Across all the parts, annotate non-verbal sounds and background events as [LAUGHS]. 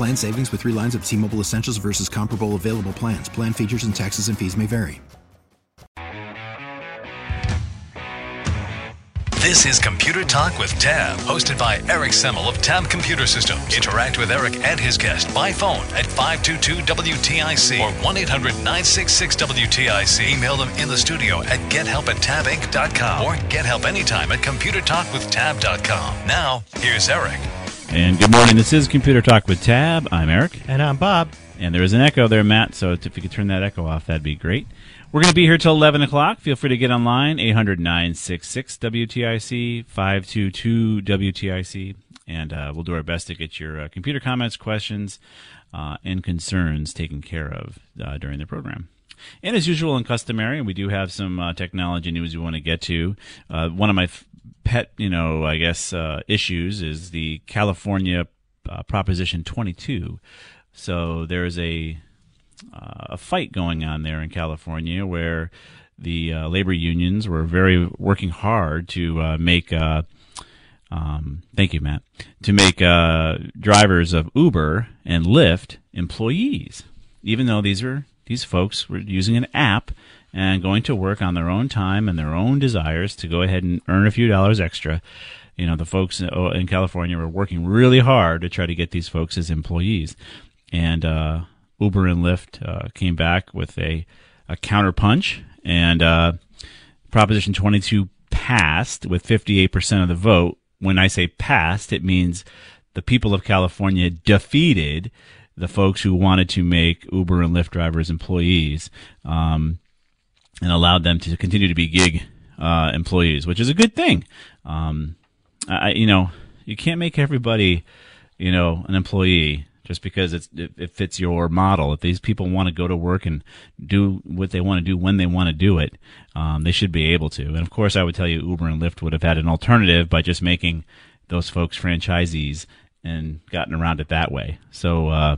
Plan savings with three lines of T Mobile Essentials versus comparable available plans. Plan features and taxes and fees may vary. This is Computer Talk with Tab, hosted by Eric Semmel of Tab Computer Systems. Interact with Eric and his guest by phone at 522-WTIC or 1-800-966-WTIC. Email them in the studio at gethelp at tabinc.com or get help anytime at computertalkwithtab.com. Now, here's Eric. And good morning. This is Computer Talk with Tab. I'm Eric. And I'm Bob. And there is an echo there, Matt. So if you could turn that echo off, that'd be great. We're going to be here till 11 o'clock. Feel free to get online, 800 966 WTIC, 522 WTIC. And uh, we'll do our best to get your uh, computer comments, questions, uh, and concerns taken care of uh, during the program. And as usual and customary, we do have some uh, technology news we want to get to. Uh, one of my f- pet, you know, I guess, issues is the California Proposition 22. So there's a uh, a fight going on there in California where the uh, labor unions were very working hard to uh, make. Uh, um, thank you, Matt. To make uh, drivers of Uber and Lyft employees, even though these are these folks were using an app and going to work on their own time and their own desires to go ahead and earn a few dollars extra. You know, the folks in California were working really hard to try to get these folks as employees, and uh, Uber and Lyft uh, came back with a, a counterpunch, and uh, Proposition 22 passed with 58% of the vote. When I say passed, it means the people of California defeated the folks who wanted to make Uber and Lyft drivers employees um, and allowed them to continue to be gig uh, employees, which is a good thing. Um, I, you know, you can't make everybody, you know, an employee just because it's it, it fits your model. If these people want to go to work and do what they want to do when they want to do it, um, they should be able to. And of course, I would tell you Uber and Lyft would have had an alternative by just making those folks franchisees and gotten around it that way. So uh,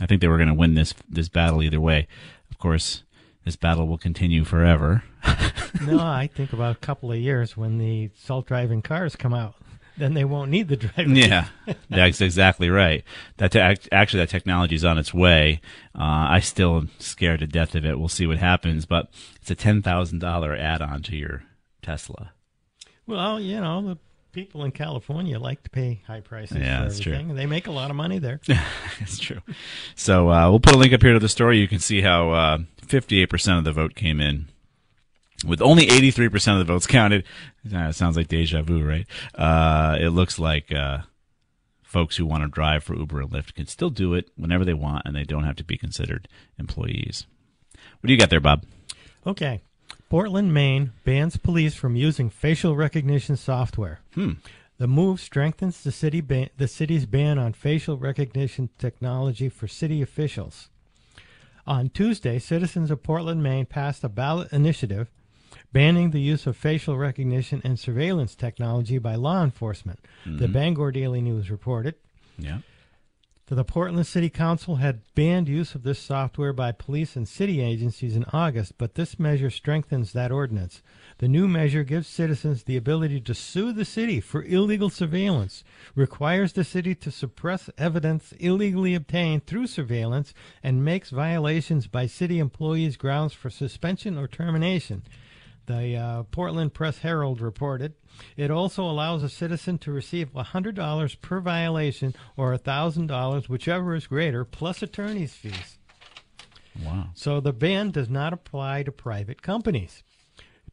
I think they were going to win this this battle either way. Of course, this battle will continue forever. [LAUGHS] no, I think about a couple of years when the self-driving cars come out then they won't need the driver. Yeah, that's exactly right. That te- actually that technology is on its way. Uh, I still am scared to death of it. We'll see what happens, but it's a ten thousand dollar add-on to your Tesla. Well, you know the people in California like to pay high prices yeah, for that's everything. True. They make a lot of money there. [LAUGHS] that's true. So uh, we'll put a link up here to the story. You can see how uh, fifty-eight percent of the vote came in with only 83% of the votes counted. Uh, sounds like deja vu, right? Uh, it looks like uh, folks who want to drive for Uber and Lyft can still do it whenever they want, and they don't have to be considered employees. What do you got there, Bob? Okay. Portland, Maine bans police from using facial recognition software. Hmm. The move strengthens the city ban- the city's ban on facial recognition technology for city officials. On Tuesday, citizens of Portland, Maine passed a ballot initiative banning the use of facial recognition and surveillance technology by law enforcement. Mm-hmm. The Bangor Daily News reported. Yeah. The Portland City Council had banned use of this software by police and city agencies in August, but this measure strengthens that ordinance. The new measure gives citizens the ability to sue the city for illegal surveillance, requires the city to suppress evidence illegally obtained through surveillance, and makes violations by city employees grounds for suspension or termination. The uh, Portland Press Herald reported. It also allows a citizen to receive $100 per violation or $1,000, whichever is greater, plus attorney's fees. Wow. So the ban does not apply to private companies.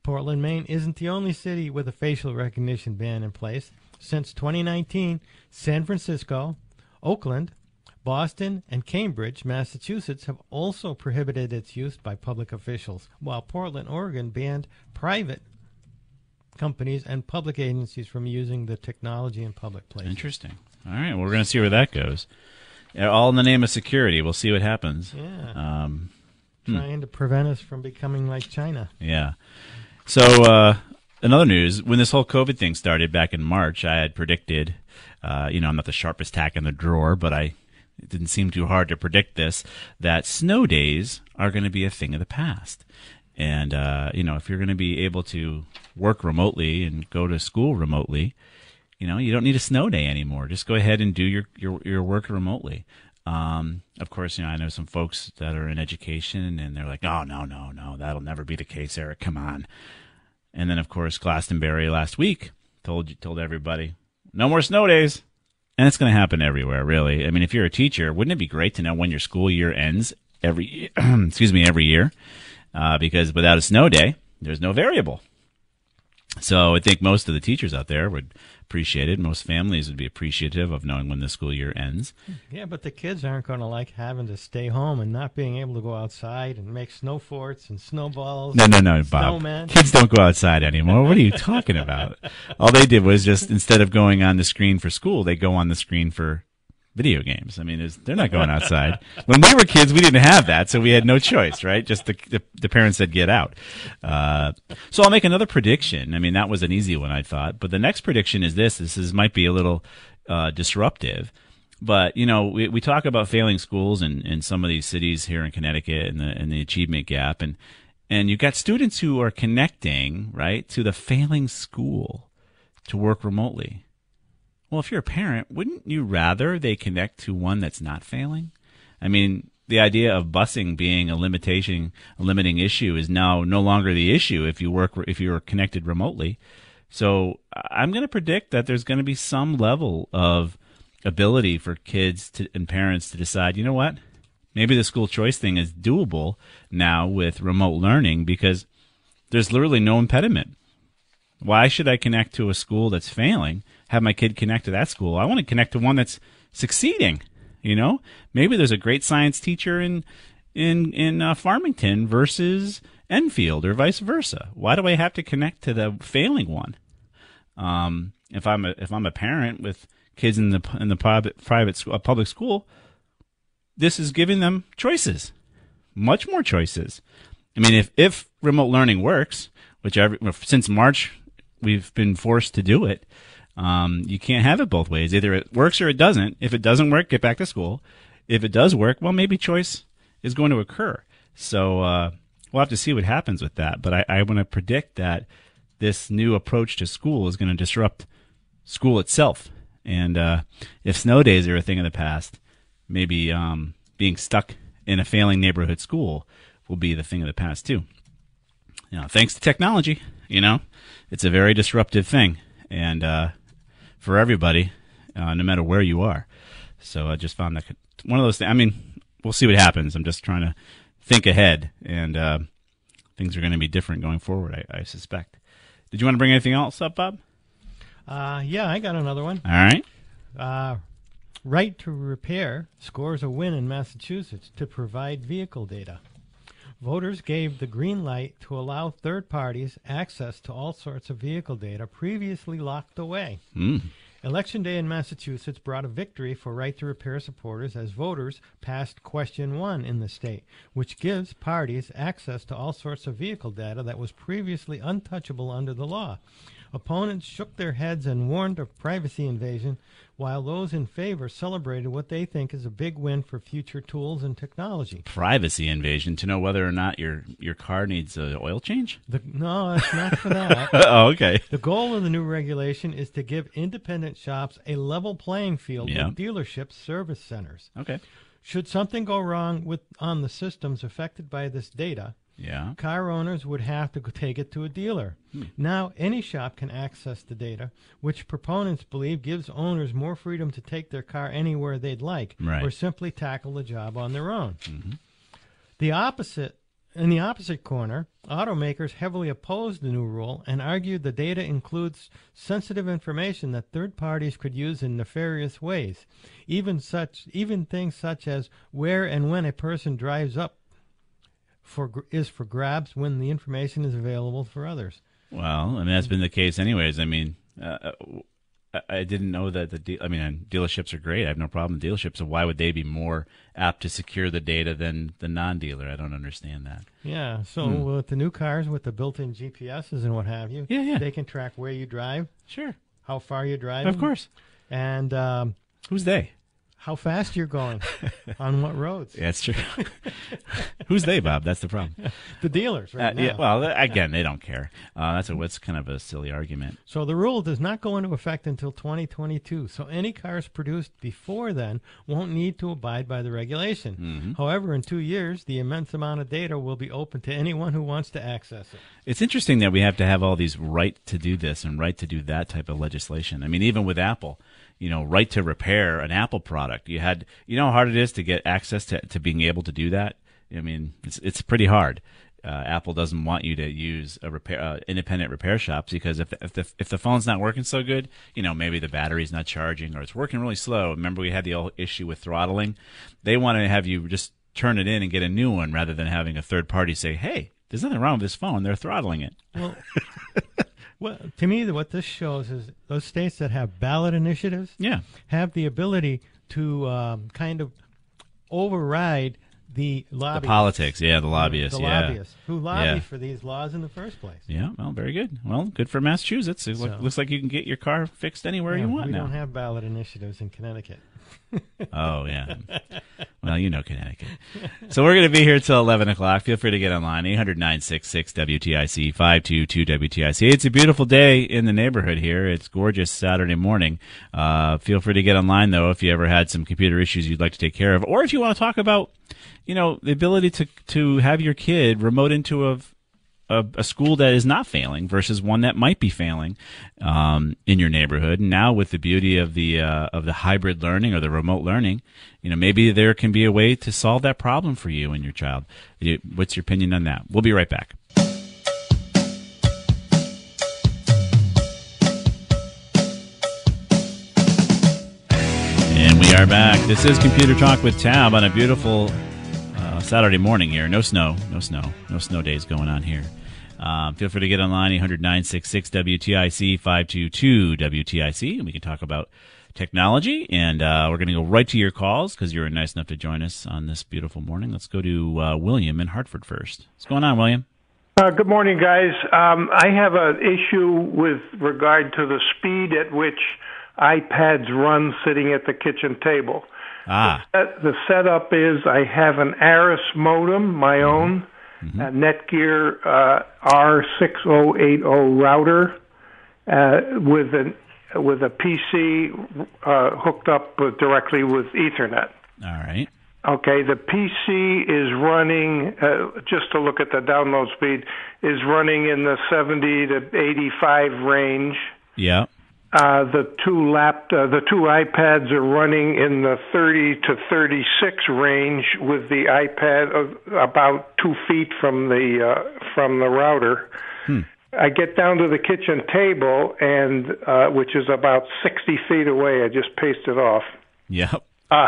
Portland, Maine isn't the only city with a facial recognition ban in place. Since 2019, San Francisco, Oakland, Boston, and Cambridge, Massachusetts have also prohibited its use by public officials, while Portland, Oregon banned private companies and public agencies from using the technology in public places. Interesting. All right. Well, we're going to see where that goes. All in the name of security. We'll see what happens. Yeah. Um, Trying to prevent us from becoming like China. Yeah. So, uh, another news when this whole COVID thing started back in March, I had predicted, uh, you know, I'm not the sharpest tack in the drawer, but I, it didn't seem too hard to predict this, that snow days are going to be a thing of the past. And, uh, you know, if you're going to be able to work remotely and go to school remotely, you know, you don't need a snow day anymore. Just go ahead and do your, your, your work remotely. Um, of course, you know, I know some folks that are in education and they're like, oh, no, no, no, that'll never be the case, Eric. Come on. And then, of course, Glastonbury last week told told everybody, no more snow days. And it's going to happen everywhere, really. I mean, if you're a teacher, wouldn't it be great to know when your school year ends every, [CLEARS THROAT] excuse me, every year? Uh, because without a snow day, there's no variable. So I think most of the teachers out there would appreciate it. Most families would be appreciative of knowing when the school year ends. Yeah, but the kids aren't going to like having to stay home and not being able to go outside and make snow forts and snowballs. No, no, no, Bob. Snowmen. Kids don't go outside anymore. What are you talking about? [LAUGHS] All they did was just instead of going on the screen for school, they go on the screen for video games. I mean, they're not going outside. [LAUGHS] when we were kids, we didn't have that, so we had no choice, right? Just the the, the parents said get out. Uh, so I'll make another prediction. I mean, that was an easy one, I thought. But the next prediction is this. This is might be a little uh, disruptive. But you know, we, we talk about failing schools in, in some of these cities here in Connecticut and the and the achievement gap, and and you've got students who are connecting right to the failing school to work remotely. Well, if you're a parent, wouldn't you rather they connect to one that's not failing? I mean, the idea of busing being a limitation, a limiting issue is now no longer the issue if you work if you're connected remotely. So I'm going to predict that there's going to be some level of ability for kids to, and parents to decide, you know what? Maybe the school choice thing is doable now with remote learning because there's literally no impediment. Why should I connect to a school that's failing? Have my kid connect to that school. I want to connect to one that's succeeding. You know, maybe there's a great science teacher in in in uh, Farmington versus Enfield or vice versa. Why do I have to connect to the failing one? Um, if I'm a if I'm a parent with kids in the in the private private school, uh, public school, this is giving them choices, much more choices. I mean, if if remote learning works, which every, since March we've been forced to do it, um, you can't have it both ways. Either it works or it doesn't. If it doesn't work, get back to school. If it does work, well, maybe choice is going to occur. So uh, we'll have to see what happens with that. But I, I want to predict that this new approach to school is going to disrupt school itself. And uh, if snow days are a thing of the past, maybe um, being stuck in a failing neighborhood school will be the thing of the past too. You know, thanks to technology, you know, it's a very disruptive thing, and uh, for everybody, uh, no matter where you are. So I just found that one of those things. I mean, we'll see what happens. I'm just trying to think ahead, and uh, things are going to be different going forward. I, I suspect. Did you want to bring anything else up, Bob? Uh, yeah, I got another one. All right. Uh, right to repair scores a win in Massachusetts to provide vehicle data. Voters gave the green light to allow third parties access to all sorts of vehicle data previously locked away. Mm. Election day in Massachusetts brought a victory for right to repair supporters as voters passed question one in the state, which gives parties access to all sorts of vehicle data that was previously untouchable under the law. Opponents shook their heads and warned of privacy invasion, while those in favor celebrated what they think is a big win for future tools and technology. Privacy invasion to know whether or not your your car needs an oil change. The, no, it's not for that. [LAUGHS] oh, okay. The goal of the new regulation is to give independent shops a level playing field Yeah. with dealerships service centers. Okay. Should something go wrong with on the systems affected by this data, Yeah. car owners would have to take it to a dealer. Hmm. Now, any shop can access the data, which proponents believe gives owners more freedom to take their car anywhere they'd like Right. or simply tackle the job on their own. Mm-hmm. The opposite in the opposite corner, automakers heavily opposed the new rule and argued the data includes sensitive information that third parties could use in nefarious ways, even such even things such as where and when a person drives up for is for grabs when the information is available for others. Well, and that's been the case anyways. I mean, uh, I didn't know that the de- I mean dealerships are great. I have no problem with dealerships. So why would they be more apt to secure the data than the non-dealer? I don't understand that. Yeah. So hmm. with the new cars with the built-in GPSs and what have you, yeah, yeah. they can track where you drive. Sure. How far you drive. Of course. And um, who's they? How fast you're going [LAUGHS] on what roads. Yeah, that's true. [LAUGHS] Who's they, Bob? That's the problem. [LAUGHS] The dealers, right uh, yeah, well, again, they don't care. Uh, that's a what's kind of a silly argument. So the rule does not go into effect until 2022. So any cars produced before then won't need to abide by the regulation. Mm-hmm. However, in two years, the immense amount of data will be open to anyone who wants to access it. It's interesting that we have to have all these right to do this and right to do that type of legislation. I mean, even with Apple you know, right to repair an Apple product. You had, you know how hard it is to get access to, to being able to do that? I mean, it's, it's pretty hard. Uh, Apple doesn't want you to use a repair uh, independent repair shops because if the, if the if the phone's not working so good, you know maybe the battery's not charging or it's working really slow. Remember we had the old issue with throttling. They want to have you just turn it in and get a new one rather than having a third party say, "Hey, there's nothing wrong with this phone. They're throttling it." Well, [LAUGHS] Well, to me, what this shows is those states that have ballot initiatives yeah. have the ability to um, kind of override the lobbyists. The politics, yeah, the lobbyists, the yeah. lobbyists who lobby yeah. for these laws in the first place. Yeah, well, very good. Well, good for Massachusetts. It so, looks like you can get your car fixed anywhere yeah, you want we now. don't have ballot initiatives in Connecticut. oh [LAUGHS] yeah. Well, you know Connecticut. So we're going to be here till eleven o'clock. Feel free to get online 800-966 WTIC five two two WTIC. It's a beautiful day in the neighborhood here. It's gorgeous Saturday morning. Uh, feel free to get online though if you ever had some computer issues you'd like to take care of, or if you want to talk about, you know, the ability to to have your kid remote into a a, a, school that is not failing versus one that might be failing um, in your neighborhood. And now, with the beauty of the uh, of the hybrid learning or the remote learning, you know maybe there can be a way to solve that problem for you and your child. What's your opinion on that? We'll be right back. And we are back. This is Computer Talk with Tab on a beautiful Saturday morning here. No snow, no snow, no snow days going on here. Um, feel free to get online, 800 966 WTIC 522 WTIC, and we can talk about technology. And uh, we're going to go right to your calls because you were nice enough to join us on this beautiful morning. Let's go to uh, William in Hartford first. What's going on, William? Uh, good morning, guys. Um, I have an issue with regard to the speed at which iPads run sitting at the kitchen table. Ah. The, set, the setup is I have an Arris modem, my mm-hmm. own, mm-hmm. a Netgear uh, R6080 router uh, with an with a PC uh, hooked up directly with Ethernet. All right. Okay, the PC is running, uh, just to look at the download speed, is running in the 70 to 85 range. Yeah. Uh, the two lap, uh, the two iPads are running in the 30 to 36 range, with the iPad about two feet from the uh, from the router. Hmm. I get down to the kitchen table, and uh, which is about 60 feet away. I just paste it off. Yep. Uh,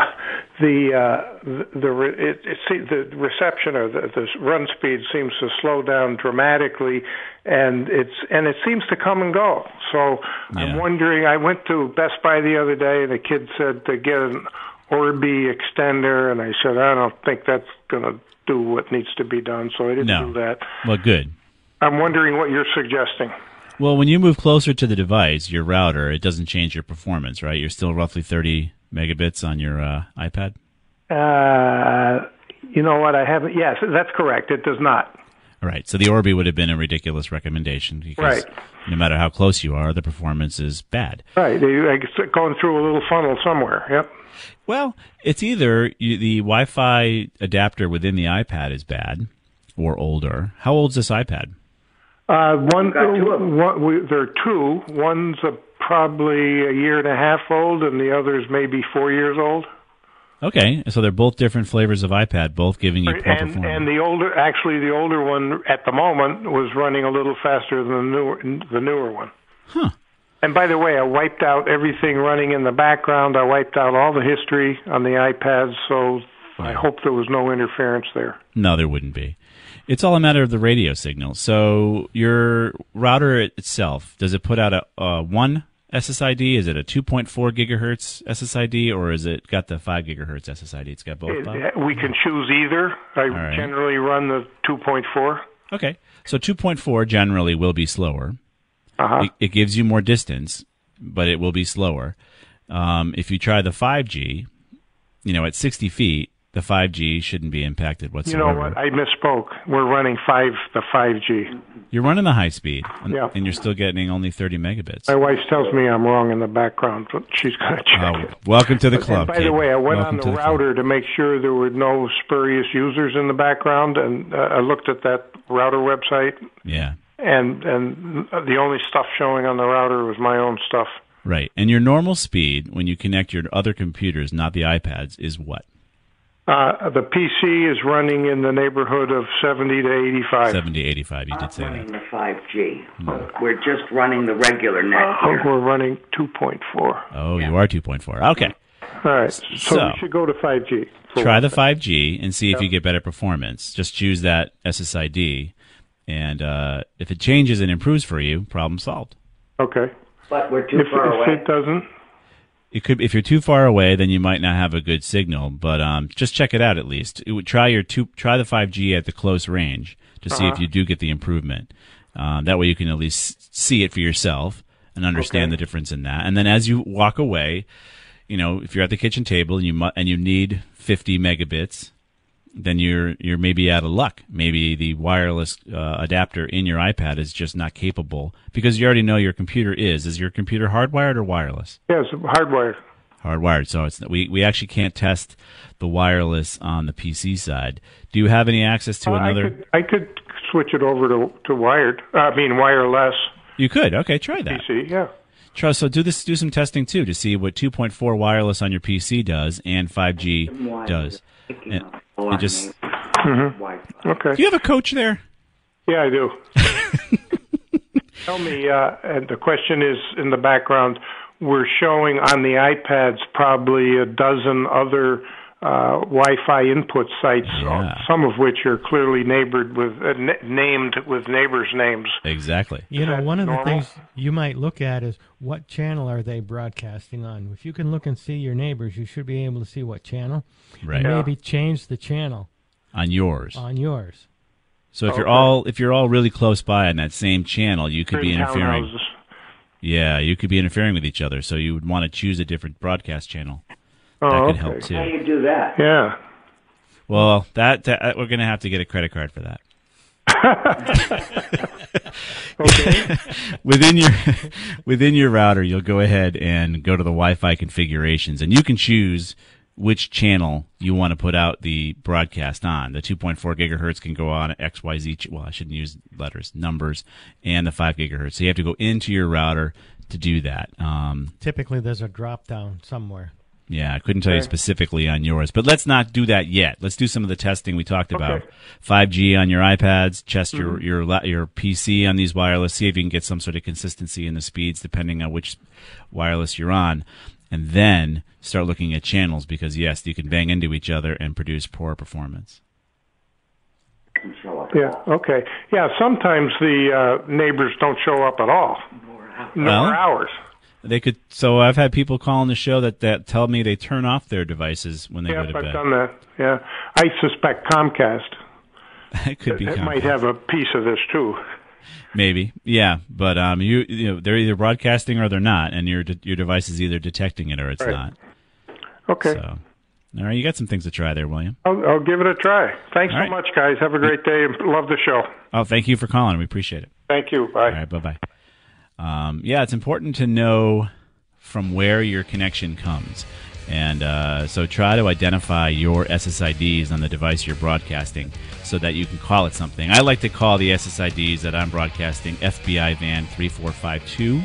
the uh, the, it, it, the reception or the, the run speed seems to slow down dramatically, and it's and it seems to come and go. So yeah. I'm wondering. I went to Best Buy the other day, and the kid said to get an Orbi extender, and I said I don't think that's going to do what needs to be done, so I didn't no. do that. Well, good. I'm wondering what you're suggesting. Well, when you move closer to the device, your router, it doesn't change your performance, right? You're still roughly 30 megabits on your uh, iPad? Uh, you know what? I haven't. Yes, that's correct. It does not. All right. So the Orbi would have been a ridiculous recommendation because right. no matter how close you are, the performance is bad. Right. They're going through a little funnel somewhere. Yep. Well, it's either you, the Wi-Fi adapter within the iPad is bad or older. How old is this iPad? Uh, one, one we, there are two. One's a probably a year and a half old, and the other is maybe four years old. Okay, so they're both different flavors of iPad, both giving you poor and performance. and the older, actually, the older one at the moment was running a little faster than the newer the newer one. Huh. And by the way, I wiped out everything running in the background. I wiped out all the history on the iPads, so I hope there was no interference there. No, there wouldn't be. It's all a matter of the radio signal. So your router itself, does it put out a, a one SSID? Is it a 2.4 gigahertz SSID, or is it got the 5 gigahertz SSID? It's got both. Bob? we can choose either. I right. generally run the 2.4. Okay, so 2.4 generally will be slower. Uh-huh. It, it gives you more distance, but it will be slower. Um, if you try the 5G, you know, at 60 feet, the 5G shouldn't be impacted whatsoever. You know what? I misspoke. We're running five the 5G. You're running the high speed, and, Yeah. and you're still getting only 30 megabits. My wife tells me I'm wrong in the background, but she's going to check Oh, welcome to the And club. by kid. the way, I went Welcome on to the, club. router to make sure there were no spurious users in the background, and uh, I looked at that router website, Yeah, and and the only stuff showing on the router was my own stuff. right. And your normal speed when you connect your other computers, not the iPads, is what? Uh, the PC is running in the neighborhood of 70 to 85. 70, 85. You did say running that. the 5G. No. We're just running the regular net Uh, here. we're running 2.4. Oh, you are 2.4. Okay. All right, so, So- we should go to 5G. Try the thing. 5G and see if you get better performance. Just choose that SSID, and uh, if it changes and improves for you, problem solved. Okay. But we're too If, far if away. it doesn't, It could, if you're too far away, then you might not have a good signal. But um, just check it out at least. It would try your two, try the 5G at the close range to see Uh-huh. if you do get the improvement. Um, that way, you can at least see it for yourself and understand Okay. the difference in that. And then as you walk away, you know, if you're at the kitchen table and you mu- and you need 50 megabits, then you're you're maybe out of luck. Maybe the wireless uh, adapter in your iPad is just not capable because you already know your computer is. Is your computer hardwired or wireless? yes, hardwired. hardwired. So it's we we actually can't test the wireless on the PC side. Do you have any access to Uh, another? I could, I could switch it over to, to wired. Uh, I mean, wireless You could. Okay, try that. PC. Yeah. Try so do this. Do some testing too to see what 2.4 wireless on your PC does and 5G does. And, and just Wi-Fi. Okay. do you have a coach there? Yeah, I do. [LAUGHS] Tell me, uh, and the question is in the background. We're showing on the iPads probably a dozen other uh, Wi-Fi input sites, Yeah. some of which are clearly neighbored with uh, n- named with neighbors' names. Exactly. You know, that one of the things you might look at is what channel are they broadcasting on? If you can look and see your neighbors, you should be able to see what channel. Right. And maybe change the channel On yours. on yours. So if you're all if you're all really close by on that same channel, you could be interfering. townhouses. Yeah, you could be interfering with each other. So you would want to choose a different broadcast channel. Oh, that could okay. help How too. do you do that? Yeah. Well, that, that we're going to have to get a credit card for that. [LAUGHS] Okay. [LAUGHS] Within your [LAUGHS] within your router, you'll go ahead and go to the Wi-Fi configurations, and you can choose which channel you want to put out the broadcast on. The 2.4 gigahertz can go on X, Y, Z. Well, I shouldn't use letters, numbers, and the 5 gigahertz. So you have to go into your router to do that. Um, Typically, there's a drop down somewhere. Yeah, I couldn't tell you specifically on yours, but let's not do that yet. Let's do some of the testing we talked about. 5G on your iPads, test your your your PC on these wireless, see if you can get some sort of consistency in the speeds depending on which wireless you're on, and then start looking at channels because yes, you can bang into each other and produce poor performance. Can show up. Yeah. Okay. Yeah. Sometimes the uh, neighbors don't show up at all. No Well, hours. They could. So I've had people call on the show that that tell me they turn off their devices when they Yes, go to I've bed. done that. Yeah. I suspect Comcast [LAUGHS] it could be it might have a piece of this too. Maybe, yeah, but um, you you know they're either broadcasting or they're not, and your de- your device is either detecting it or it's Right. not. Okay. So, all right, you got some things to try there, William. I'll, I'll give it a try. Thanks All so right. much, guys. Have a great day. Love the show. Oh, thank you for calling. We appreciate it. Thank you. Bye. All right, bye bye. Um, yeah, it's important to know from where your connection comes. And uh, so try to identify your SSIDs on the device you're broadcasting so that you can call it something. I like to call the SSIDs that I'm broadcasting FBI van 3452.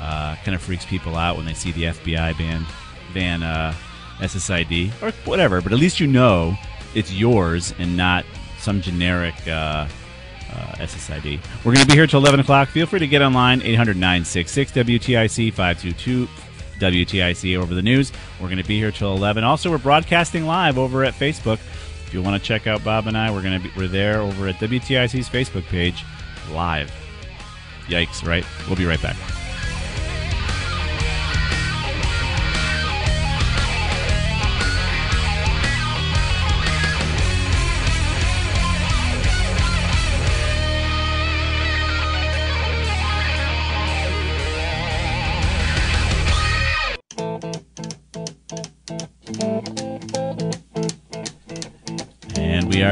Uh, kind of freaks people out when they see the FBI band van uh, SSID or whatever, but at least you know it's yours and not some generic uh, Uh, SSID. We're going to be here till 11 o'clock. Feel free to get online, 800 966 WTIC 522 WTIC over the news. We're going to be here till 11. Also, we're broadcasting live over at Facebook. If you want to check out Bob and I, we're going to be we're there over at WTIC's Facebook page live. Yikes, right? We'll be right back.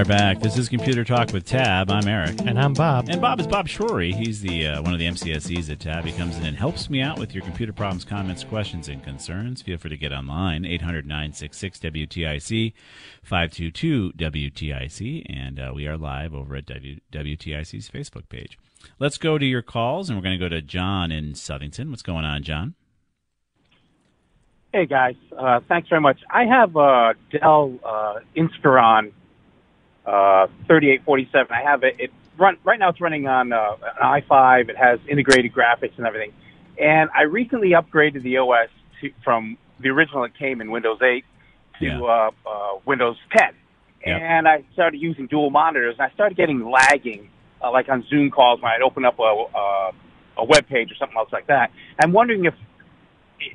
Are back. This is Computer Talk with Tab. I'm Eric. And I'm Bob. And Bob is Bob Shrory. He's the uh, one of the MCSEs at Tab. He comes in and helps me out with your computer problems, comments, questions, and concerns. Feel free to get online, 800 966 WTIC, 522 WTIC, and uh, we are live over at w- WTIC's Facebook page. Let's go to your calls, and we're going to go to John in Southington. What's going on, John? Hey guys, uh, thanks very much. I have a Dell uh, Inspiron uh, 3847. I have it. It run right now. It's running on uh, an i5. It has integrated graphics and everything. And I recently upgraded the OS to, from the original it came in Windows 8 to Yeah. uh, uh, Windows 10. Yep. And I started using dual monitors, and I started getting lagging, uh, like on Zoom calls when I'd open up a, uh, a web page or something else like that. I'm wondering if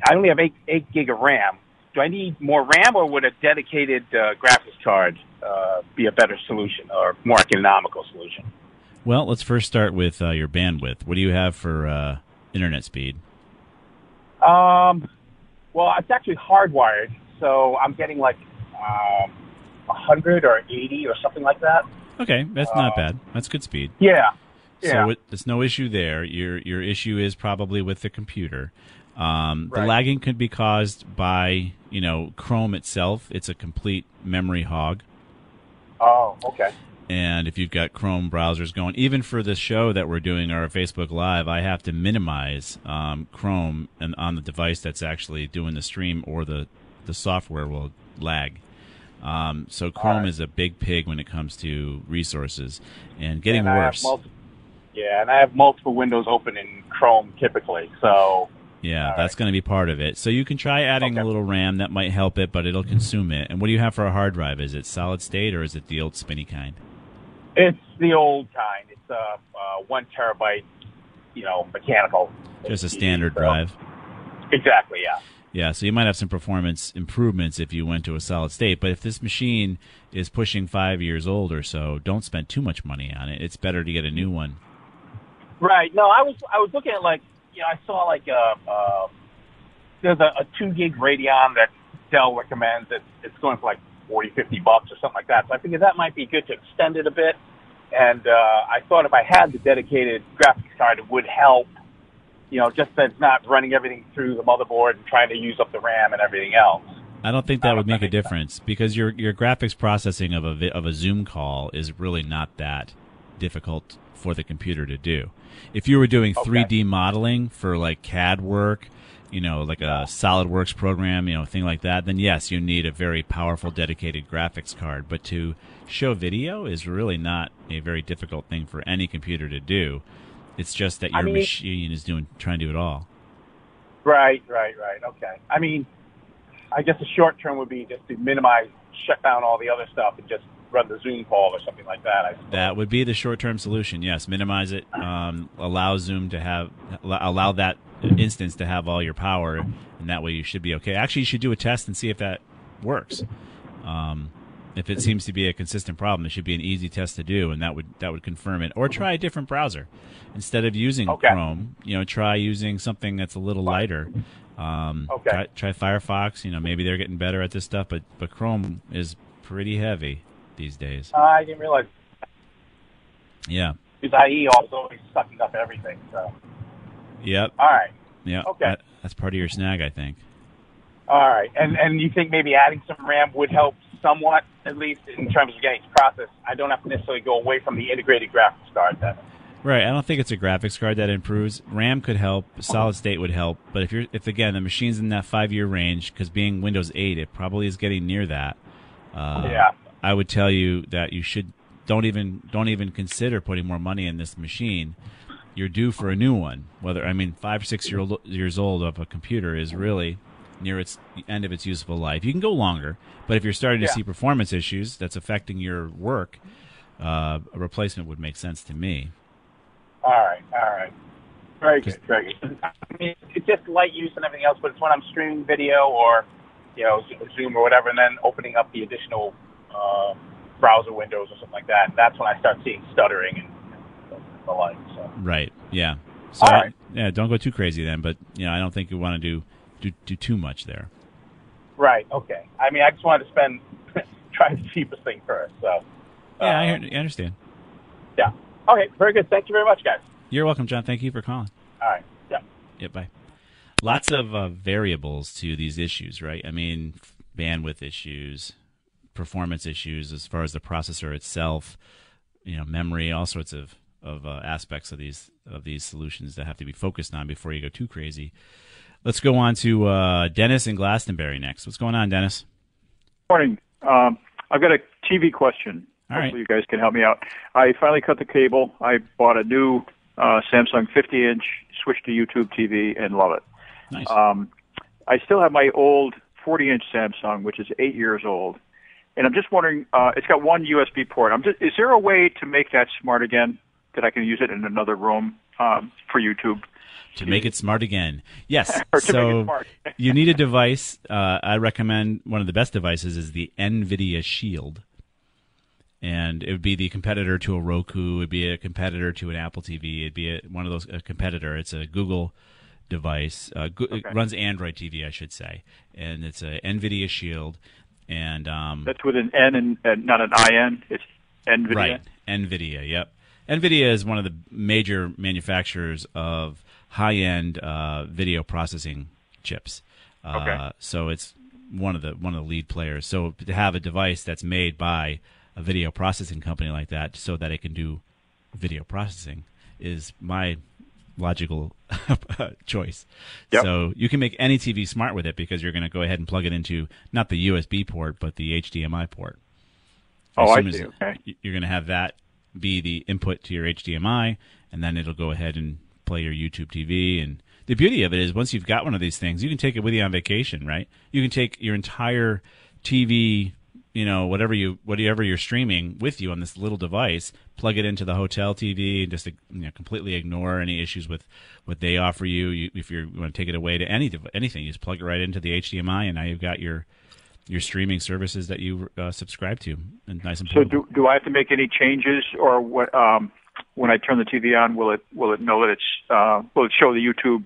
I only have eight eight gig of RAM. Do I need more RAM, or would a dedicated uh, graphics card uh, be a better solution or more economical solution? Well, let's first start with uh, your bandwidth. What do you have for uh, internet speed? Um, well, it's actually hardwired, so I'm getting like um, 100 or 80 or something like that. Okay, that's not bad. That's good speed. Yeah, yeah. So it, there's no issue there. Your your issue is probably with the computer. Um, The lagging could be caused by you know Chrome itself. It's a complete memory hog. Oh, okay. And if you've got Chrome browsers going, even for this show that we're doing, our Facebook Live, I have to minimize um, Chrome and on the device that's actually doing the stream, or the the software will lag. Um, so Chrome is a big pig when it comes to resources and getting And worse. multi- yeah, and I have multiple windows open in Chrome typically, so Yeah, All that's going to be part of it. So you can try adding a little RAM. That might help it, but it'll consume it. And what do you have for a hard drive? Is it solid state or is it the old spinny kind? it's the old kind. It's a uh, uh, one terabyte, you know, mechanical. Just a standard So- drive. Exactly. Yeah. Yeah, so you might have some performance improvements if you went to a solid state. But if this machine is pushing five years old or so, don't spend too much money on it. It's better to get a new one. Right. No, I was I was looking at like you know I saw like a uh, there's a, a two gig Radeon that Dell recommends. It's it's going for like forty fifty bucks or something like that. So I figured that might be good to extend it a bit. And uh, I thought if I had the dedicated graphics card, it would help. You know, just that it's not running everything through the motherboard and trying to use up the RAM and everything else. I don't think that would make a difference because your your graphics processing of a of a Zoom call is really not that difficult for the computer to do. If you were doing 3D modeling for like CAD work, you know, like a SolidWorks program, you know, thing like that, then yes, you need a very powerful dedicated graphics card. But to show video is really not a very difficult thing for any computer to do. It's just that I your mean- machine is doing trying to do it all. Right, right, right. Okay. I mean, I guess the short term would be just to minimize, shut down all the other stuff, and just run the Zoom call or something like that. That would be the short-term solution. Yes, minimize it. Um, allow Zoom to have allow that instance to have all your power, and that way you should be okay. Actually, you should do a test and see if that works. Um, if it seems to be a consistent problem, it should be an easy test to do, and that would that would confirm it. Or try a different browser instead of using Okay. Chrome. You know, try using something that's a little lighter. Um, Okay. Try, try Firefox. You know, maybe they're getting better at this stuff, but but Chrome is pretty heavy these days. I didn't realize Yeah. because IE also always sucking up everything. So, Yep. all right, Yeah. Okay. That, that's part of your snag, I think. all right, and and you think maybe adding some RAM would help somewhat, at least in terms of getting it processed. I don't have to necessarily go away from the integrated graphics card. Then. Right. I don't think it's a graphics card that improves. RAM could help. Solid state would help. But if you're, if again the machine's in that five year range, because being Windows 8, it probably is getting near that. Uh, Yeah. I would tell you that you should don't even don't even consider putting more money in this machine. You're due for a new one. Whether I mean five or six year old, years old of a computer is really near its end of its useful life. You can go longer, but if you're starting to Yeah. see performance issues that's affecting your work, uh, a replacement would make sense to me. All right, all right. Very good, very good. I mean, it's just light use and everything else, but it's when I'm streaming video or, you know, Zoom or whatever, and then opening up the additional uh, browser windows or something like that. And that's when I start seeing stuttering and the like. So. Right. Yeah. So All right. yeah, don't go too crazy then. But you know, I don't think you want to do do do too much there. Right. Okay. I mean, I just wanted to spend [LAUGHS] try the cheapest thing first. So. Yeah, I, uh, I understand. Yeah. Okay. Very good. Thank you very much, guys. You're welcome, John. Thank you for calling. All right. Yeah. Yeah, bye. Lots of uh, variables to these issues, right? I mean, f- bandwidth issues, performance issues as far as the processor itself, you know, memory, all sorts of of uh, aspects of these of these solutions that have to be focused on before you go too crazy. Let's go on to uh, Dennis in Glastonbury next. What's going on, Dennis? Morning. Um, I've got a TV question. All right. Hopefully, you guys can help me out. I finally cut the cable. I bought a new uh, Samsung 50-inch, switched to YouTube TV, and love it. Nice. Um, I still have my old 40-inch Samsung, which is eight years old, and I'm just wondering. Uh, it's got one USB port. I'm just. Is there a way to make that smart again? That I can use it in another room um, for YouTube? to make it smart again. Yes. [LAUGHS] Or to make so [LAUGHS] you need a device. Uh, I recommend one of the best devices is the NVIDIA Shield. And it would be the competitor to a Roku. It would be a competitor to an Apple TV. It'd be a, one of those a competitor. It's a Google device. Uh, Go- It runs Android TV, I should say, and it's a NVIDIA Shield. And um, That's with an N and, and not an IN. It's NVIDIA. Right. NVIDIA, yep. NVIDIA is one of the major manufacturers of high end uh, video processing chips. Uh, Okay. So it's one of the one of the lead players. So to have a device that's made by a video processing company like that, so that it can do video processing, is my logical [LAUGHS] choice. Yep. So you can make any TV smart with it because you're going to go ahead and plug it into not the USB port but the HDMI port. Oh, I see. Okay. You're going to have that be the input to your HDMI, and then it'll go ahead and play your YouTube TV. And the beauty of it is, once you've got one of these things, you can take it with you on vacation, right? You can take your entire TV, you know, whatever you whatever you're streaming with you on this little device, plug it into the hotel TV, and just you know, completely ignore any issues with what they offer you. you if you're, you want to take it away to any anything, you just plug it right into the HDMI, and now you've got your your streaming services that you uh, subscribe to, and nice and So do do I have to make any changes, or what? Um, when I turn the TV on, will it will it know that it's uh, will it show the YouTube?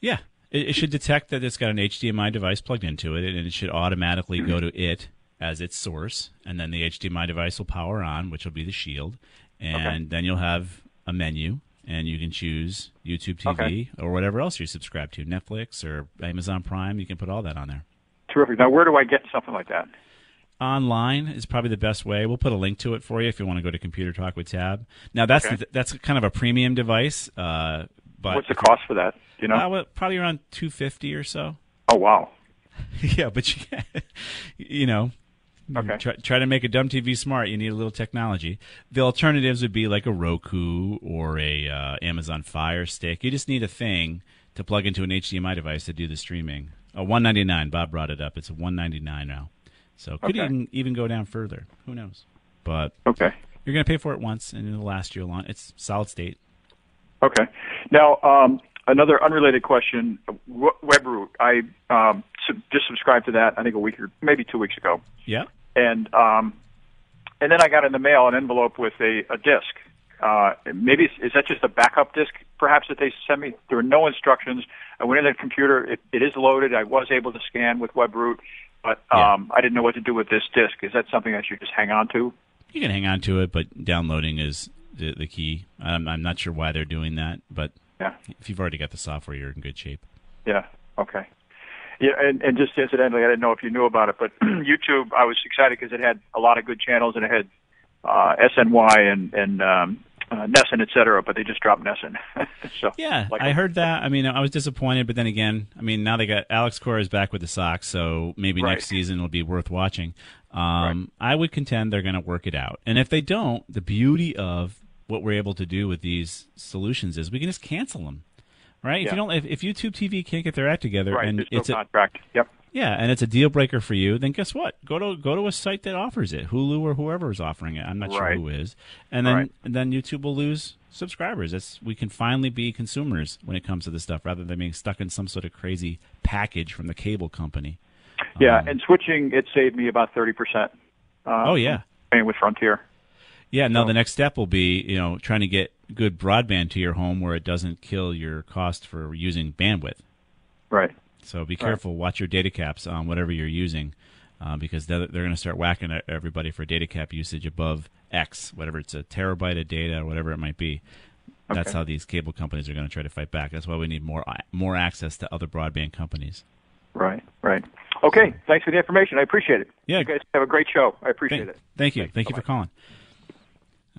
Yeah, it, it should detect that it's got an HDMI device plugged into it, and it should automatically go to it as its source, and then the HDMI device will power on, which will be the Shield, and then you'll have a menu, and you can choose YouTube TV Okay. or whatever else you're subscribed to, Netflix or Amazon Prime. You can put all that on there. Terrific. Now, where do I get something like that? online is probably the best way. We'll put a link to it for you if you want to go to Computer Talk with Tab. Now that's Okay. that's kind of a premium device, uh, but What's the cost for that? Do You know? Uh, well, probably around two fifty or so. oh wow. [LAUGHS] yeah, but you, [LAUGHS] you know, Okay. try, try to make a dumb TV smart. You need a little technology. The alternatives would be like a Roku or a uh, Amazon Fire Stick. You just need a thing to plug into an HDMI device to do the streaming. A one ninety nine. Bob brought it up. It's a one ninety nine now. So could Okay. even even go down further. Who knows? But Okay. you're going to pay for it once, and it'll last you a long. It's solid state. Okay. Now, um, another unrelated question. WebRoot. I um, sub- just subscribed to that. I think a week or maybe two weeks ago, Yeah. And um, and then I got in the mail an envelope with a, a disc. Uh, maybe is that just a backup disc, perhaps that they sent me? There were no instructions. I went in the computer. It, it is loaded. I was able to scan with WebRoot, but Yeah. um, I didn't know what to do with this disc. Is that something I should just hang on to? You can hang on to it, but downloading is the, the key. I'm, I'm not sure why they're doing that, but Yeah. if you've already got the software, you're in good shape. Yeah. Okay. Yeah, and, and just incidentally, I didn't know if you knew about it, but [CLEARS THROAT] YouTube, I was excited because it had a lot of good channels and it had uh, SNY and and um, uh, NESN, et cetera, but they just dropped NESN. [LAUGHS] so Yeah, like, I heard that. I mean, I was disappointed, but then again, I mean, now they got Alex Cora is back with the Sox, so maybe Right. next season will be worth watching. Um, I would contend they're going to work it out, and if they don't, the beauty of what we're able to do with these solutions is we can just cancel them, right? If Yeah. you don't, if, if YouTube TV can't get their act together, right. and There's no it's a, contract. Yep. yeah, and it's a deal breaker for you, then guess what? Go to go to a site that offers it, Hulu or whoever is offering it. I'm not sure Right. who is, and then Right. and then YouTube will lose subscribers. It's, we can finally be consumers when it comes to this stuff, rather than being stuck in some sort of crazy package from the cable company. Yeah, Um, and switching it saved me about thirty percent. Uh, Oh, yeah. with Frontier. Yeah, no, the next step will be you know trying to get good broadband to your home where it doesn't kill your cost for using bandwidth. Right. So be careful. Watch your data caps on whatever you're using, uh, because they're, they're going to start whacking at everybody for data cap usage above X, whatever it's a terabyte of data or whatever it might be. That's how these cable companies are going to try to fight back. That's why we need more more access to other broadband companies. Right. Right. Okay. Thanks for the information. I appreciate it. Yeah. You guys have a great show. I appreciate Thank, it. thank you. Thank you for calling.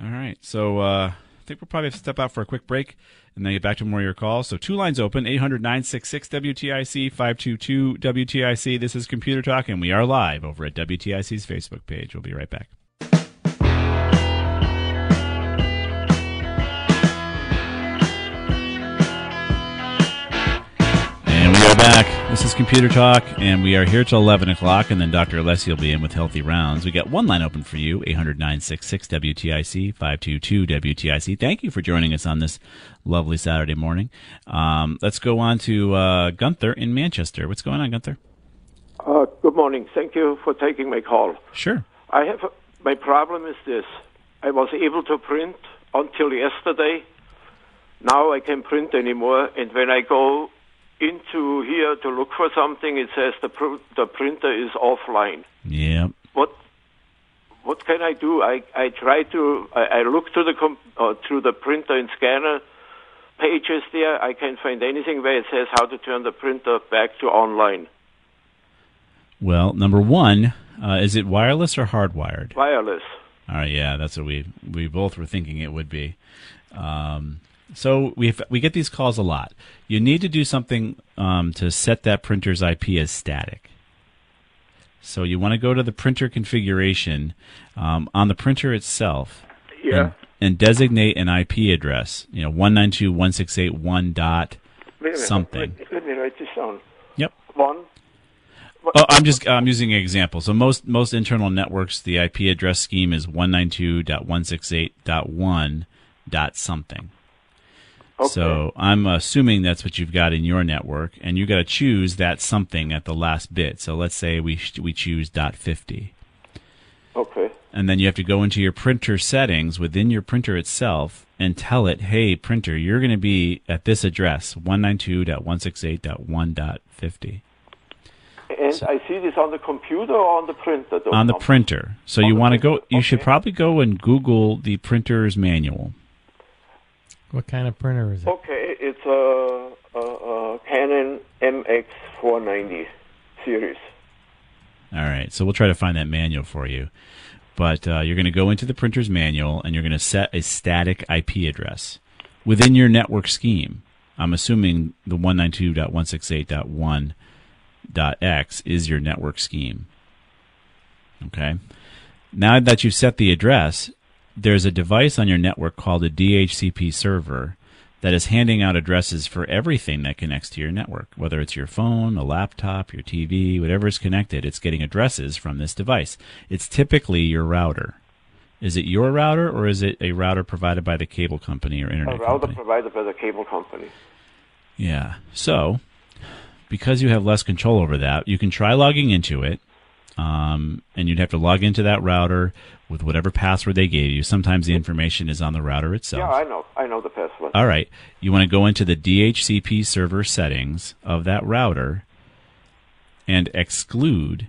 All right. So uh, think we'll probably have to step out for a quick break and then get back to more of your calls. So two lines open 800 966 WTIC 522 WTIC. This is Computer Talk, and we are live over at WTIC's Facebook page. We'll be right back. This is Computer Talk, and we are here till 11 o'clock, and then Dr. Alessi will be in with Healthy Rounds. We got one line open for you, 800 966 WTIC 522 WTIC. Thank you for joining us on this lovely Saturday morning. Um, let's go on to uh, Gunther in Manchester. What's going on, Gunther? Uh, good morning. Thank you for taking my call. Sure. I have a, my problem is this: I was able to print until yesterday. Now I can't print anymore, and when I go into here to look for something, it says the pr- the printer is offline. Yeah. What what can I do? I I try to I, I look to the com- uh, through the printer and scanner pages there. I can't find anything where it says how to turn the printer back to online. Well, number one, uh, is it wireless or hardwired? Wireless. All right, yeah, that's what we we both were thinking it would be. Um, so we we get these calls a lot. You need to do something um, to set that printer's IP as static. So you want to go to the printer configuration um, on the printer itself. Yeah. And, and designate an IP address. You know, one nine two one six eight one dot Wait a something. Let, let me write this down. Yep. One. Oh, I'm just I'm using an example. So most most internal networks, the IP address scheme is 192.168.1 dot something. So I'm assuming that's what you've got in your network, and you got to choose that something at the last bit. So let's say we sh- we choose dot 50, Okay. and then you have to go into your printer settings within your printer itself and tell it, "Hey, printer, you're going to be at this address 192.168.1.50." And I see this on the computer or on the printer? on the printer. So you want to go. You should probably go and Google the printer's manual. What kind of printer is it? Okay, it's a, a, a Canon MX490 series. All right. So we'll try to find that manual for you. But uh, you're going to go into the printer's manual and you're going to set a static IP address within your network scheme. I'm assuming the 192.168.1.x is your network scheme. Okay. Now that you've set the address, there's a device on your network called a DHCP server that is handing out addresses for everything that connects to your network, whether it's your phone, a laptop, your TV, whatever is connected, it's getting addresses from this device. It's typically your router. Is it your router or is it a router provided by the cable company or internet A router company? provided by the cable company. Yeah. So, because you have less control over that, you can try logging into it, um, and you'd have to log into that router with whatever password they gave you. Sometimes the information is on the router itself. Yeah, I know. I know the password. All right. You want to go into the DHCP server settings of that router and exclude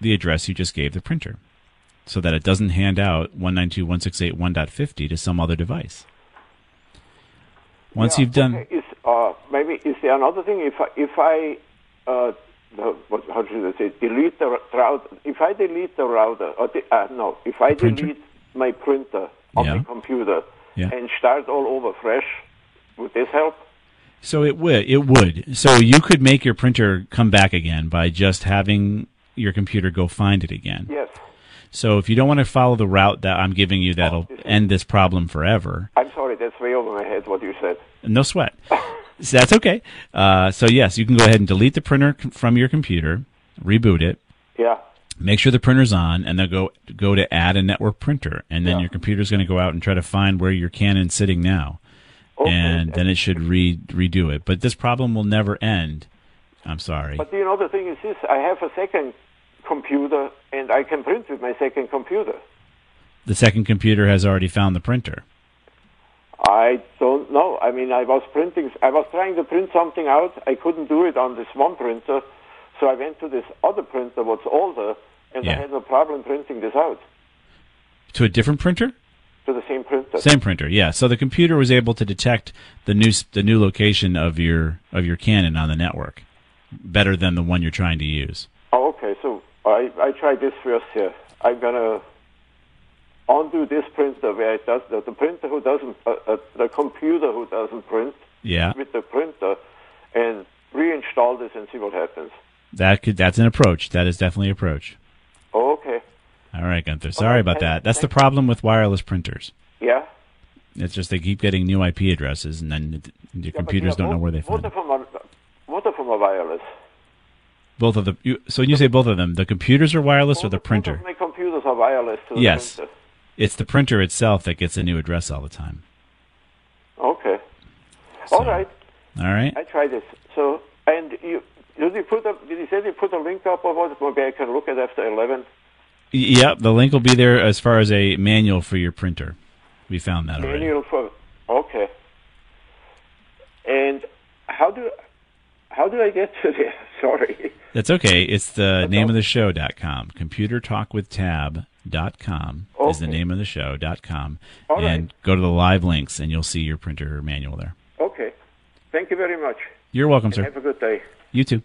the address you just gave the printer so that it doesn't hand out 192.168.1.50 to some other device. Once Yeah, you've done okay, Is, uh, maybe is there another thing? If I, if I uh, what, how should I say? Delete the router. If I delete the router, or the, uh, no, if I printer? delete my printer on Yeah. my computer, Yeah. and start all over fresh. Would this help? So it would. It would. So you could make your printer come back again by just having your computer go find it again. Yes. So if you don't want to follow the route that I'm giving you, that'll end this problem forever. I'm sorry, that's way over my head what you said. No sweat. [LAUGHS] so that's okay. Uh, so yes, you can go ahead and delete the printer from your computer, reboot it, Yeah. make sure the printer's on, and then go go to add a network printer, and then your computer's going to go out and try to find where your Canon's sitting now, and then it should re- redo it. But this problem will never end. I'm sorry. But you know, the thing is this I have a second computer and I can print with my second computer. The second computer has already found the printer. I don't know. I mean, I was printing, I was trying to print something out. I couldn't do it on this one printer, so I went to this other printer, what's older, and I had no problem printing this out To a different printer? to the same printer. Same printer, yeah. So the computer was able to detect the new the new location of your of your Canon on the network better than the one you're trying to use. Oh, okay. So I I try this first here. I'm gonna undo this printer where it does the, the printer who doesn't uh, uh, the computer who doesn't print Yeah. with the printer and reinstall this and see what happens. That could that's an approach. That is definitely an approach. Oh, okay. All right, Gunther. Sorry about that. That's the problem with wireless printers. Yeah. It's just they keep getting new IP addresses, and then your computers don't know where they Both find of them. are both of them are wireless. Both of the you, so when you say both of them, the computers are wireless or the printer? My computers are wireless Yes, printer. It's the printer itself that gets a new address all the time. Okay. All right. All right. I try this. So and you did you put a did you say you put a link up of what maybe I can look at after eleven? Yep, the link will be there as far as a manual for your printer. We found that already. Manual for okay. And how do how do I get to [LAUGHS] there? Sorry. That's okay. It's the name of the show.com. Computertalkwithtab.com is the name of the show.com. All right. and go to the live links and you'll see your printer manual there. Okay. Thank you very much. You're welcome, And sir. Have a good day. You too.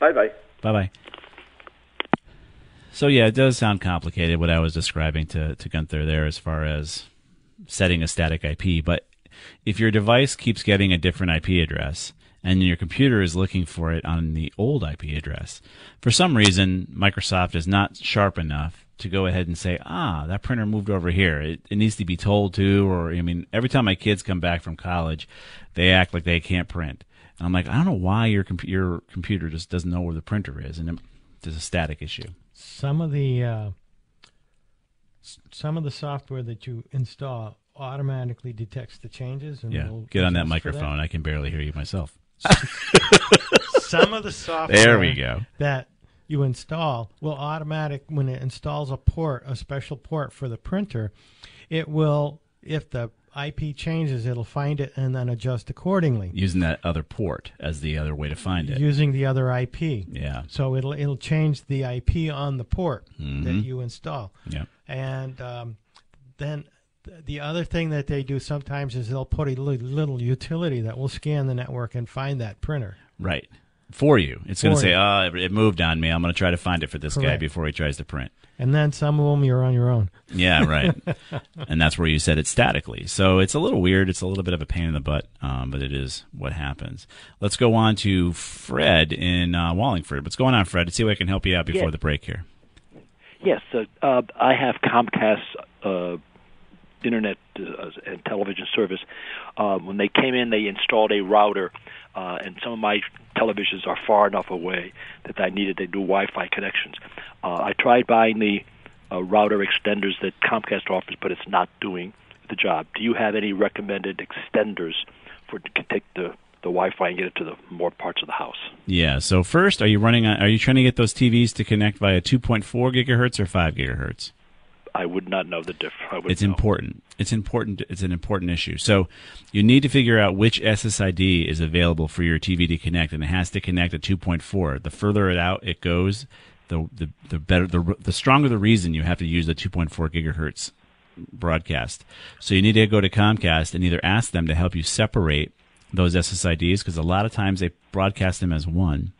Bye bye. Bye bye. So yeah, it does sound complicated what I was describing to, to Gunther there as far as setting a static IP, but if your device keeps getting a different IP address and your computer is looking for it on the old IP address, for some reason Microsoft is not sharp enough to go ahead and say, ah, that printer moved over here. It, it needs to be told to, or I mean, every time my kids come back from college, they act like they can't print. And I'm like, I don't know why your compu- your computer just doesn't know where the printer is, and it, there's a static issue. Some of the uh, some of the software that you install automatically detects the changes and Yeah, will get on that microphone. I can barely hear you myself. Some of the software There we go. that you install will automatic when it installs a port a special port for the printer it will if the ip changes it'll find it and then adjust accordingly Using that other port as the other way to find it. using the other ip Yeah. so it'll it'll change the ip on the port that Mhm. you install Yeah. and um, then th- the other thing that they do sometimes is they'll put a little utility that will scan the network and find that printer Right. For you. It's going to say, you. oh, it- it moved on me. I'm going to try to find it for this guy before he tries to print. and then some of them you're on your own [LAUGHS] Yeah, right. [LAUGHS] and that's where you set it statically. So it's a little weird. It's a little bit of a pain in the butt, um, but it is what happens. Let's go on to Fred in uh, Wallingford. What's going on, Fred? Let's see if I can help you out before Yeah. the break here. Yes, uh, uh, I have Comcast uh, internet uh, and television service. Uh, when they came in, they installed a router, uh, and some of my televisions are far enough away that I needed to do Wi-Fi connections. Uh, I tried buying the uh, router extenders that Comcast offers, but it's not doing the job. Do you have any recommended extenders for to take the the Wi-Fi and get it to the more parts of the house? Yeah. So first, are you running? On, are you trying to get those TVs to connect via 2.4 gigahertz or 5 gigahertz? I would not know the difference. It's important. It's important. It's an important issue. So you need to figure out which SSID is available for your TV to connect, and it has to connect at 2.4. The further it out it goes, the the, the better the the stronger the reason you have to use the 2.4 gigahertz broadcast. So you need to go to Comcast and either ask them to help you separate those SSIDs because a lot of times they broadcast them as one.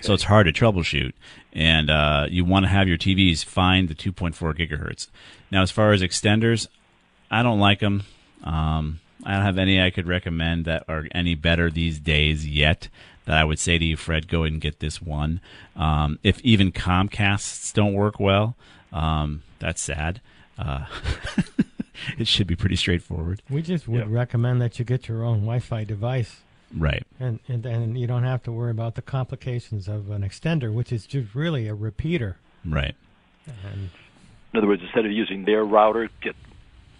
So it's hard to troubleshoot, and uh, you want to have your TVs find the 2.4 gigahertz. Now, as far as extenders, I don't like them. Um, I don't have any I could recommend that are any better these days yet. That I would say to you, Fred, go and get this one. Um, if even Comcasts don't work well, um, that's sad. Uh, [LAUGHS] it should be pretty straightforward. We just would recommend that you get your own Wi-Fi device. Right. And, and then you don't have to worry about the complications of an extender, which is just really a repeater. Right. And In other words, instead of using their router, get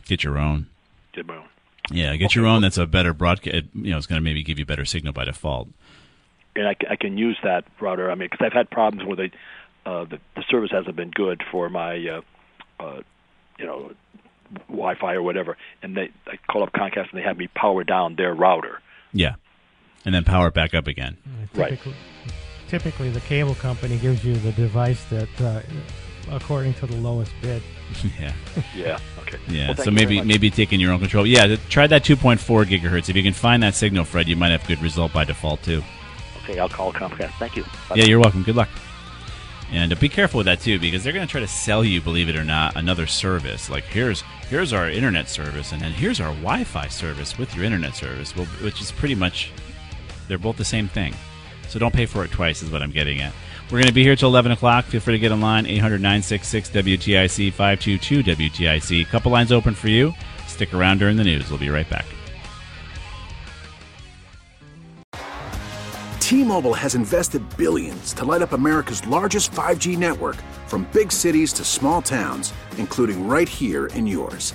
Get your own. get my own. Yeah, get your own. That's a better broadcast. You know, it's going to maybe give you better signal by default. and I can use that router. I mean, because I've had problems where they, uh, the, the service hasn't been good for my, uh, uh, you know, Wi-Fi or whatever, and they I call up Comcast and they have me power down their router. Yeah, and then power it back up again. Right. typically, typically, the cable company gives you the device that, uh, according to the lowest bid. [LAUGHS] yeah. Yeah. Okay. Yeah, Well, so maybe maybe taking your own control. Yeah, th- try that 2.4 gigahertz. If you can find that signal, Fred, you might have good result by default too. Okay, I'll call Comcast. Thank you. Bye. Yeah, you're welcome. Good luck. And uh, be careful with that too, because they're going to try to sell you, believe it or not, another service. Like here's here's our internet service, and then here's our Wi-Fi service with your internet service, which is pretty much they're both the same thing. So don't pay for it twice, is what I'm getting at. We're going to be here till 11 o'clock. Feel free to get online 800 966 WTIC 522 WTIC. Couple lines open for you. Stick around during the news. We'll be right back. T-Mobile has invested billions to light up America's largest 5G network from big cities to small towns, including right here in yours.